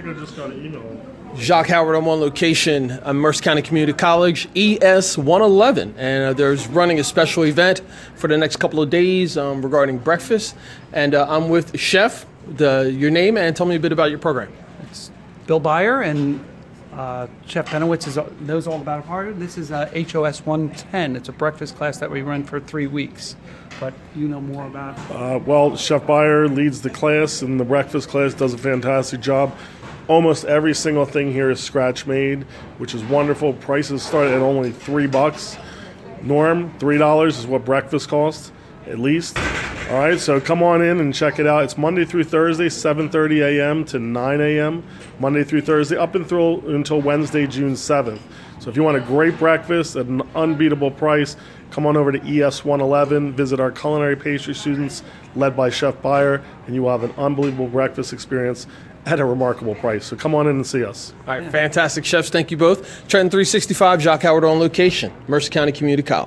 think I just got an email. Jacque Howard, I'm on location at Mercer County Community College, ES 111, and uh, there's running a special event for the next couple of days um, regarding breakfast. And uh, I'm with Chef, the, your name, and tell me a bit about your program. It's Bill Beyer and uh, Chef Benowitz is, knows all about it. This is uh, HOS 110. It's a breakfast class that we run for three weeks. But you know more about it. Uh, well, Chef Beyer leads the class, and the breakfast class does a fantastic job. Almost every single thing here is scratch made, which is wonderful. Prices start at only three bucks. Norm, three dollars is what breakfast costs, at least. All right, so come on in and check it out. It's Monday through Thursday, 7:30 a.m. to 9 a.m. Monday through Thursday, up until until Wednesday, June 7th. So if you want a great breakfast at an unbeatable price, come on over to ES 111. Visit our culinary pastry students, led by Chef Beyer, and you will have an unbelievable breakfast experience at a remarkable price. So come on in and see us. All right, fantastic chefs. Thank you both. Trenton 365, Jacque Howard on location, Mercer County Community College.